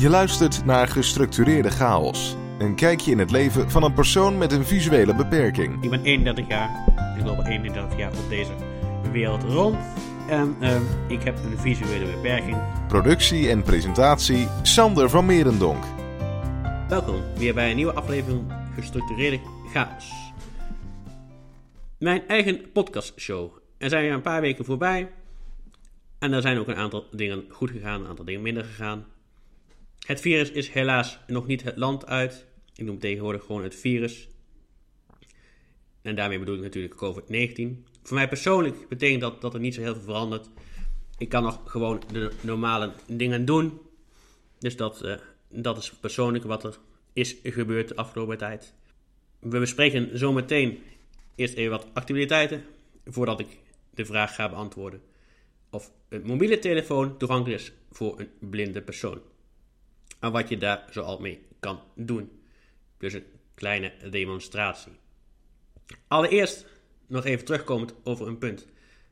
Je luistert naar Gestructureerde Chaos. Een kijkje in het leven van een persoon met een visuele beperking. Ik ben 31 jaar. Ik loop al 31 jaar op deze wereld rond. En ehm, ik heb een visuele beperking. Productie en presentatie Sander van Merendonk. Welkom weer bij een nieuwe aflevering Gestructureerde Chaos. Mijn eigen podcastshow. Er zijn weer een paar weken voorbij. En er zijn ook een aantal dingen goed gegaan, een aantal dingen minder gegaan. Het virus is helaas nog niet het land uit. Ik noem tegenwoordig gewoon het virus. En daarmee bedoel ik natuurlijk COVID-19. Voor mij persoonlijk betekent dat dat er niet zo heel veel verandert. Ik kan nog gewoon de normale dingen doen. Dus dat, uh, dat is persoonlijk wat er is gebeurd de afgelopen tijd. We bespreken zometeen eerst even wat actualiteiten. Voordat ik de vraag ga beantwoorden of een mobiele telefoon toegankelijk is voor een blinde persoon. En wat je daar zoal mee kan doen. Dus een kleine demonstratie. Allereerst nog even terugkomend over een punt.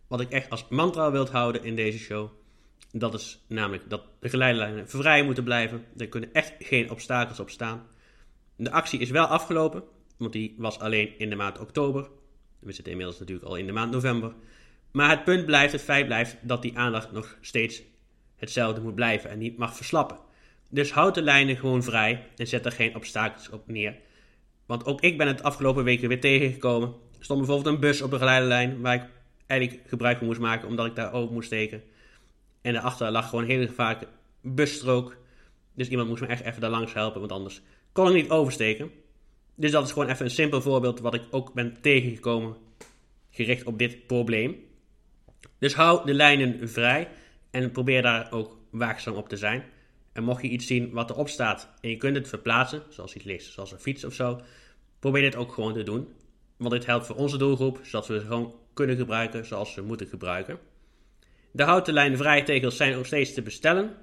Wat ik echt als mantra wil houden in deze show. Dat is namelijk dat de geleidelijnen vrij moeten blijven. Er kunnen echt geen obstakels op staan. De actie is wel afgelopen, want die was alleen in de maand oktober. We zitten inmiddels natuurlijk al in de maand november. Maar het punt blijft, het feit blijft dat die aandacht nog steeds hetzelfde moet blijven en niet mag verslappen. Dus houd de lijnen gewoon vrij en zet er geen obstakels op neer. Want ook ik ben het afgelopen weken weer tegengekomen. Er stond bijvoorbeeld een bus op de geleidelijn waar ik eigenlijk gebruik van moest maken omdat ik daar open moest steken. En daarachter lag gewoon een hele gevaarlijke busstrook. Dus iemand moest me echt even daar langs helpen, want anders kon ik niet oversteken. Dus dat is gewoon even een simpel voorbeeld wat ik ook ben tegengekomen gericht op dit probleem. Dus hou de lijnen vrij en probeer daar ook waakzaam op te zijn. En mocht je iets zien wat erop staat en je kunt het verplaatsen, zoals iets leest, zoals een fiets of zo, probeer dit ook gewoon te doen. Want dit helpt voor onze doelgroep, zodat we het gewoon kunnen gebruiken zoals ze moeten gebruiken. De houten lijnen tegels zijn ook steeds te bestellen.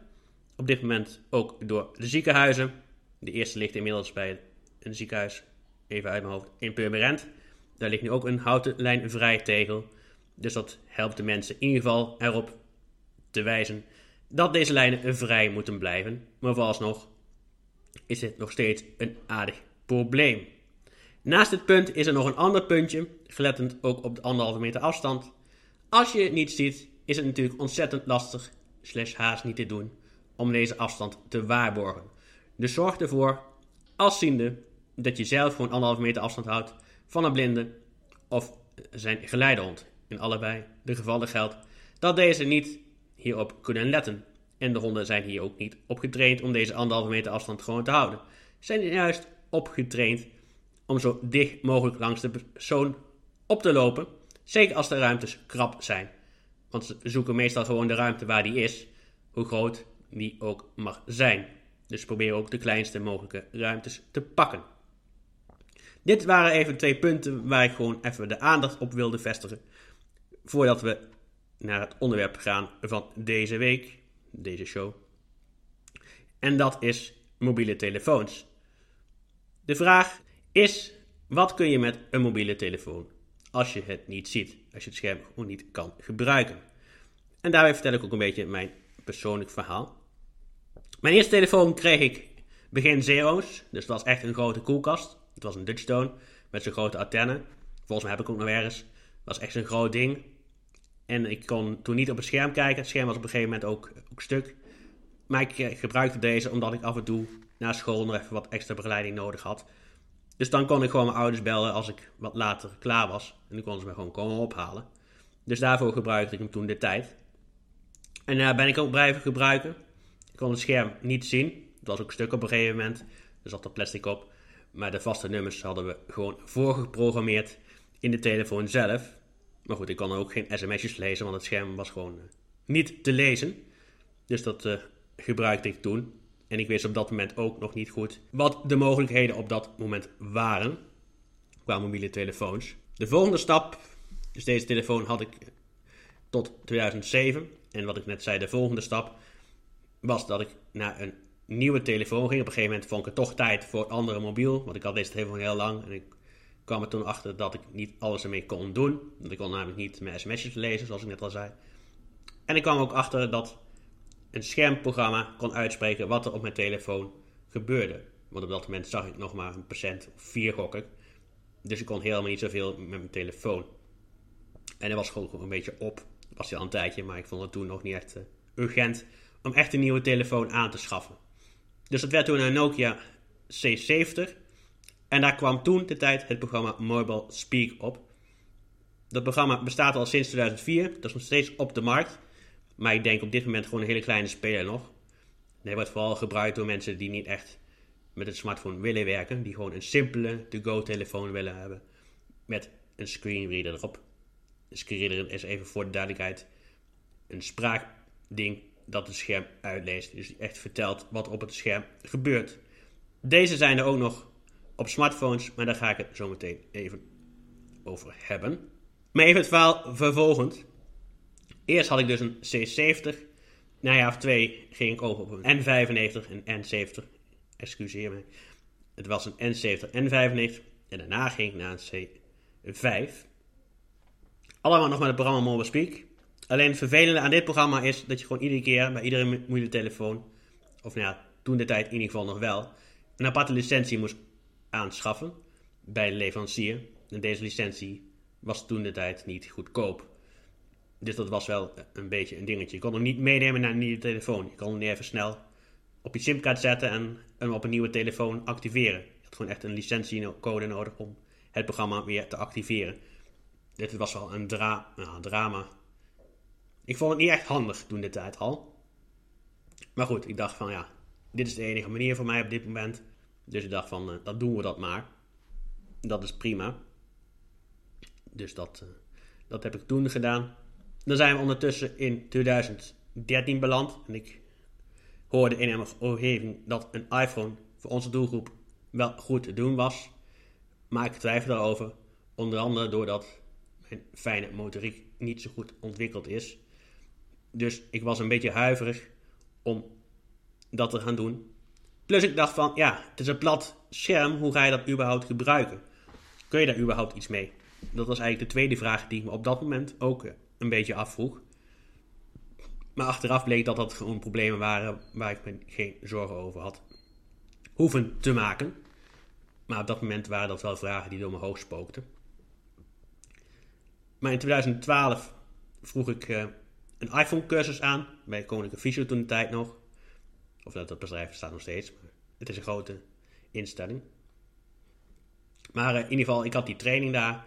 Op dit moment ook door de ziekenhuizen. De eerste ligt inmiddels bij een ziekenhuis, even uit mijn hoofd, in Purmerend. Daar ligt nu ook een houten lijn tegel. Dus dat helpt de mensen in ieder geval erop te wijzen dat deze lijnen vrij moeten blijven. Maar vooralsnog is dit nog steeds een aardig probleem. Naast dit punt is er nog een ander puntje, gelettend ook op de anderhalve meter afstand. Als je het niet ziet, is het natuurlijk ontzettend lastig, slash haast niet te doen, om deze afstand te waarborgen. Dus zorg ervoor, als ziende, dat je zelf gewoon anderhalve meter afstand houdt van een blinde of zijn geleidehond. In allebei de gevallen geldt dat deze niet hierop kunnen letten. En de honden zijn hier ook niet opgetraind om deze anderhalve meter afstand gewoon te houden. Ze zijn juist opgetraind om zo dicht mogelijk langs de persoon op te lopen, zeker als de ruimtes krap zijn. Want ze zoeken meestal gewoon de ruimte waar die is, hoe groot die ook mag zijn. Dus probeer ook de kleinste mogelijke ruimtes te pakken. Dit waren even twee punten waar ik gewoon even de aandacht op wilde vestigen. Voordat we naar het onderwerp gaan van deze week, deze show. En dat is mobiele telefoons. De vraag is: wat kun je met een mobiele telefoon als je het niet ziet, als je het scherm gewoon niet kan gebruiken? En daarbij vertel ik ook een beetje mijn persoonlijk verhaal. Mijn eerste telefoon kreeg ik begin zero's, dus dat was echt een grote koelkast. Het was een Dutchstone met zo'n grote antenne. Volgens mij heb ik ook nog ergens. Dat was echt zo'n groot ding. En ik kon toen niet op het scherm kijken. Het scherm was op een gegeven moment ook, ook stuk. Maar ik eh, gebruikte deze omdat ik af en toe na school nog even wat extra begeleiding nodig had. Dus dan kon ik gewoon mijn ouders bellen als ik wat later klaar was. En dan konden ze me gewoon komen ophalen. Dus daarvoor gebruikte ik hem toen de tijd. En daar uh, ben ik ook blijven gebruiken. Ik kon het scherm niet zien. Het was ook stuk op een gegeven moment. Er zat er plastic op. Maar de vaste nummers hadden we gewoon voorgeprogrammeerd in de telefoon zelf. Maar goed, ik kon ook geen sms'jes lezen, want het scherm was gewoon uh, niet te lezen. Dus dat uh, gebruikte ik toen. En ik wist op dat moment ook nog niet goed wat de mogelijkheden op dat moment waren qua mobiele telefoons. De volgende stap, dus deze telefoon had ik tot 2007. En wat ik net zei, de volgende stap was dat ik naar een nieuwe telefoon ging. Op een gegeven moment vond ik het toch tijd voor een andere mobiel. Want ik had deze telefoon heel lang. En ik kwam er toen achter dat ik niet alles ermee kon doen. Want ik kon namelijk niet mijn sms'jes lezen, zoals ik net al zei. En ik kwam ook achter dat een schermprogramma kon uitspreken wat er op mijn telefoon gebeurde. Want op dat moment zag ik nog maar een procent of vier gok ik. Dus ik kon helemaal niet zoveel met mijn telefoon. En dat was gewoon een beetje op. Was al een tijdje, maar ik vond het toen nog niet echt uh, urgent om echt een nieuwe telefoon aan te schaffen. Dus dat werd toen een Nokia C70. En daar kwam toen de tijd het programma Mobile Speak op. Dat programma bestaat al sinds 2004. Dat is nog steeds op de markt. Maar ik denk op dit moment gewoon een hele kleine speler nog. hij wordt vooral gebruikt door mensen die niet echt met een smartphone willen werken. Die gewoon een simpele to-go telefoon willen hebben. Met een screenreader erop. Een screenreader is even voor de duidelijkheid een spraakding dat het scherm uitleest. Dus echt vertelt wat op het scherm gebeurt. Deze zijn er ook nog op smartphones, maar daar ga ik het zo meteen even over hebben. Maar even het verhaal vervolgend. Eerst had ik dus een C70. Na jaar of twee ging ik over op een N95 en N70. Excuseer me. Het was een N70 N95. En daarna ging ik naar een C5. Allemaal nog met het programma Mobile Speak. Alleen het vervelende aan dit programma is dat je gewoon iedere keer bij iedere mobiele telefoon, of nou ja, toen de tijd in ieder geval nog wel, een aparte licentie moest aanschaffen bij de leverancier. En deze licentie was toen de tijd niet goedkoop. Dus dat was wel een beetje een dingetje. Je kon hem niet meenemen naar een nieuwe telefoon. Je kon hem niet even snel op je simkaart zetten en hem op een nieuwe telefoon activeren. Je had gewoon echt een licentiecode nodig om het programma weer te activeren. Dit was wel een dra nou, drama. Ik vond het niet echt handig toen de tijd al. Maar goed, ik dacht van ja, dit is de enige manier voor mij op dit moment. Dus ik dacht van, uh, dat doen we dat maar. Dat is prima. Dus dat, uh, dat heb ik toen gedaan. Dan zijn we ondertussen in 2013 beland. En ik hoorde in mijn omgeving dat een iPhone voor onze doelgroep wel goed te doen was. Maar ik twijfel daarover. Onder andere doordat mijn fijne motoriek niet zo goed ontwikkeld is. Dus ik was een beetje huiverig om dat te gaan doen. Plus ik dacht van, ja, het is een plat scherm, hoe ga je dat überhaupt gebruiken? Kun je daar überhaupt iets mee? Dat was eigenlijk de tweede vraag die ik me op dat moment ook een beetje afvroeg. Maar achteraf bleek dat dat gewoon problemen waren waar ik me geen zorgen over had hoeven te maken. Maar op dat moment waren dat wel vragen die door mijn hoofd spookten. Maar in 2012 vroeg ik uh, een iPhone-cursus aan bij Koninklijke Visio toen de tijd nog. Of dat, dat bedrijf staat nog steeds, het is een grote instelling. Maar uh, in ieder geval, ik had die training daar.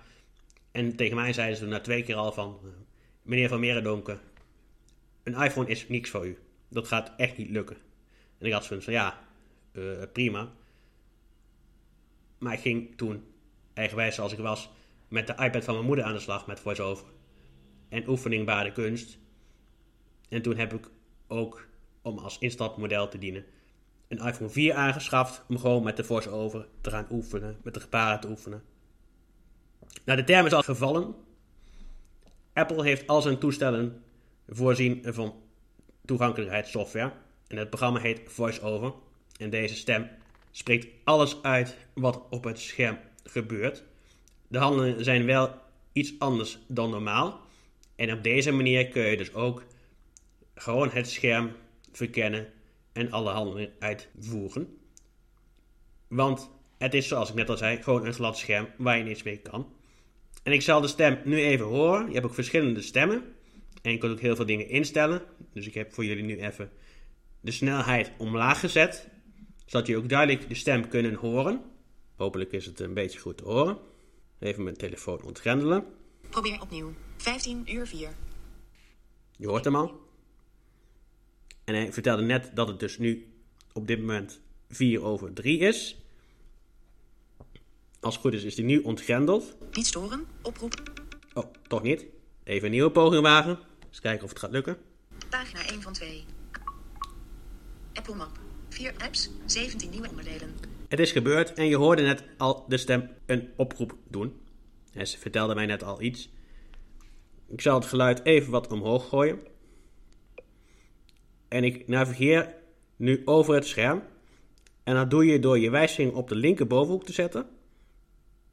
En tegen mij zeiden ze na twee keer al van... Uh, meneer Van Merendonken, een iPhone is niks voor u. Dat gaat echt niet lukken. En ik had zoiets van, ja, uh, prima. Maar ik ging toen, eigenwijs zoals ik was, met de iPad van mijn moeder aan de slag met VoiceOver. En oefening de kunst. En toen heb ik ook, om als instapmodel te dienen, een iPhone 4 aangeschaft om gewoon met de VoiceOver te gaan oefenen, met de gebaren te oefenen. Nou, de term is al gevallen. Apple heeft al zijn toestellen voorzien van toegankelijkheidssoftware. En het programma heet VoiceOver. En deze stem spreekt alles uit wat op het scherm gebeurt. De handelingen zijn wel iets anders dan normaal. En op deze manier kun je dus ook gewoon het scherm verkennen en alle handelingen uitvoeren. Want het is zoals ik net al zei, gewoon een glad scherm waar je niets mee kan. En ik zal de stem nu even horen. Je hebt ook verschillende stemmen. En je kunt ook heel veel dingen instellen. Dus ik heb voor jullie nu even de snelheid omlaag gezet. Zodat je ook duidelijk de stem kunnen horen. Hopelijk is het een beetje goed te horen. Even mijn telefoon ontgrendelen. Probeer opnieuw. 15 uur 4. Je hoort hem al. En hij vertelde net dat het dus nu op dit moment 4 over 3 is. Als het goed is, is hij nu ontgrendeld. Niet storen. Oproep. Oh, toch niet. Even een nieuwe poging wagen. Eens kijken of het gaat lukken. Pagina 1 van 2. Apple Map. 4 apps, 17 nieuwe onderdelen. Het is gebeurd en je hoorde net al de stem een oproep doen. Hij vertelde mij net al iets. Ik zal het geluid even wat omhoog gooien. En ik navigeer nu over het scherm. En dat doe je door je wijziging op de linkerbovenhoek te zetten.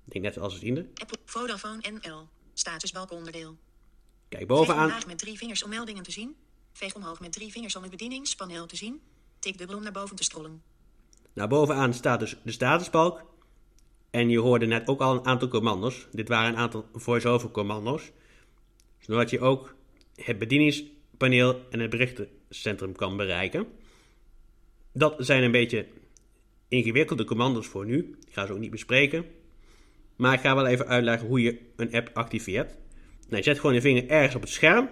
Ik denk net als het in Apple Vodafone NL. Status onderdeel. Kijk bovenaan. met drie vingers om meldingen te zien. Veeg omhoog met drie vingers om het bedieningspaneel te zien. Tik dubbel om naar boven te scrollen. Nou, bovenaan staat dus de statusbalk. En je hoorde net ook al een aantal commando's. Dit waren een aantal voice-over commando's. Zodat je ook het bedieningspaneel en het berichtencentrum kan bereiken. Dat zijn een beetje ingewikkelde commando's voor nu. Ik ga ze ook niet bespreken. Maar ik ga wel even uitleggen hoe je een app activeert. Nou, je zet gewoon je vinger ergens op het scherm.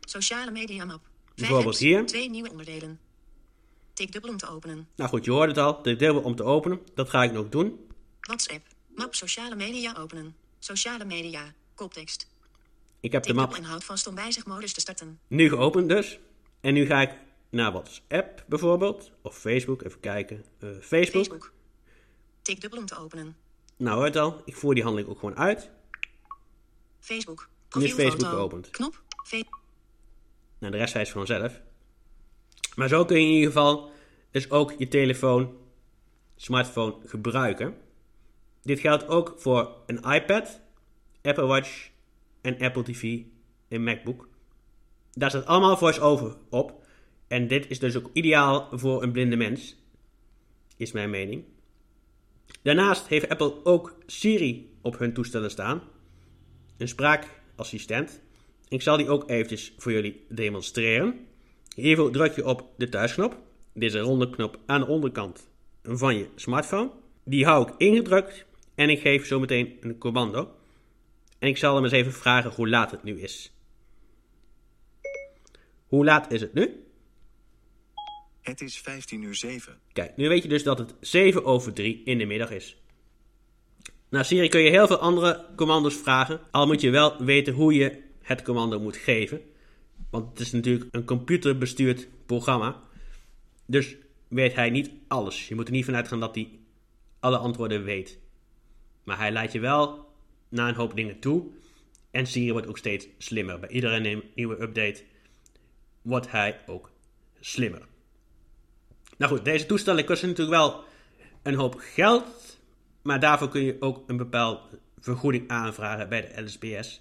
Sociale media map. Bijvoorbeeld hier. Twee nieuwe onderdelen. Tik dubbel om te openen. Nou goed, je hoort het al. De deel om te openen. Dat ga ik nog doen. WhatsApp. Map sociale media openen. Sociale media. Koptekst. Ik heb de Tik map dubbel en houd vast om wijzigmodus te starten. nu geopend dus. En nu ga ik naar WhatsApp bijvoorbeeld. Of Facebook, even kijken. Eh, Facebook. Facebook. Tik dubbel om te openen. Nou hoort al, ik voer die handeling ook gewoon uit. Facebook. Nu is Facebook geopend. Knop. Nou, de rest wijst vanzelf. Maar zo kun je in ieder geval dus ook je telefoon, smartphone gebruiken. Dit geldt ook voor een iPad, Apple Watch en Apple TV en MacBook. Daar staat allemaal voice-over op. En dit is dus ook ideaal voor een blinde mens, is mijn mening. Daarnaast heeft Apple ook Siri op hun toestellen staan. Een spraakassistent. Ik zal die ook eventjes voor jullie demonstreren. Hiervoor druk je op de thuisknop. Een ronde knop aan de onderkant van je smartphone. Die hou ik ingedrukt en ik geef zo meteen een commando. En ik zal hem eens even vragen hoe laat het nu is. Hoe laat is het nu? Het is 15 uur 7. Kijk, nu weet je dus dat het 7 over 3 in de middag is. Nou, Siri kun je heel veel andere commando's vragen. Al moet je wel weten hoe je het commando moet geven. Want het is natuurlijk een computerbestuurd programma. Dus weet hij niet alles. Je moet er niet vanuit gaan dat hij alle antwoorden weet. Maar hij leidt je wel naar een hoop dingen toe. En Siri wordt ook steeds slimmer. Bij iedere nieuw- nieuwe update wordt hij ook slimmer. Nou goed, deze toestellen kosten natuurlijk wel een hoop geld. Maar daarvoor kun je ook een bepaalde vergoeding aanvragen bij de LSBS.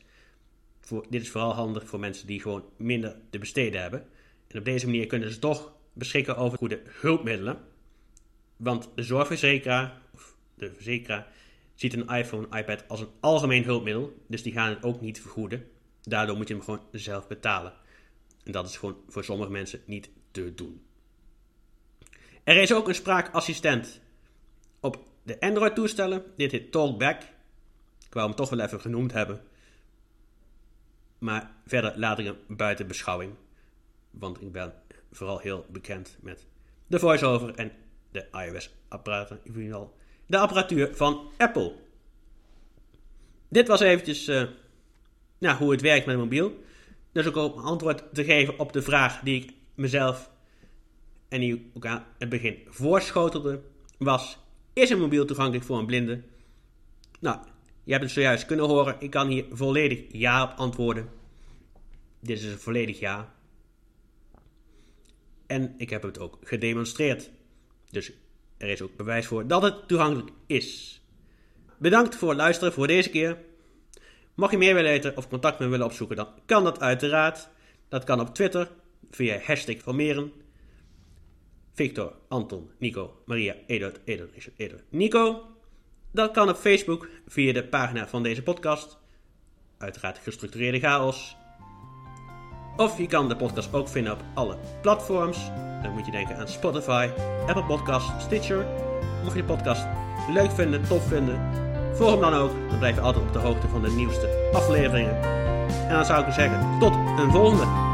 Voor, dit is vooral handig voor mensen die gewoon minder te besteden hebben. En op deze manier kunnen ze toch beschikken over goede hulpmiddelen. Want de zorgverzekeraar, of de verzekeraar, ziet een iPhone, iPad als een algemeen hulpmiddel. Dus die gaan het ook niet vergoeden. Daardoor moet je hem gewoon zelf betalen. En dat is gewoon voor sommige mensen niet te doen. Er is ook een spraakassistent op de Android-toestellen. Dit heet Talkback. Ik wou hem toch wel even genoemd hebben. Maar verder laat ik hem buiten beschouwing. Want ik ben vooral heel bekend met de voice-over en de iOS-apparaten. De apparatuur van Apple. Dit was eventjes eh, nou, hoe het werkt met mobiel. Dus ook om antwoord te geven op de vraag die ik mezelf en die ook aan het begin voorschotelde, was: Is een mobiel toegankelijk voor een blinde? Nou, je hebt het zojuist kunnen horen. Ik kan hier volledig ja op antwoorden. Dit is een volledig ja. En ik heb het ook gedemonstreerd. Dus er is ook bewijs voor dat het toegankelijk is. Bedankt voor het luisteren voor deze keer. Mocht je meer willen weten of contact met me willen opzoeken, dan kan dat uiteraard. Dat kan op Twitter via hashtag Vermeeren. Victor, Anton, Nico, Maria, Eduard, Eduard, Eduard, Nico. Dat kan op Facebook via de pagina van deze podcast. Uiteraard gestructureerde chaos. Of je kan de podcast ook vinden op alle platforms. Dan moet je denken aan Spotify, Apple Podcasts, Stitcher. Mocht je de podcast leuk vinden, tof vinden, volg hem dan ook. Dan blijf je altijd op de hoogte van de nieuwste afleveringen. En dan zou ik zeggen, tot een volgende.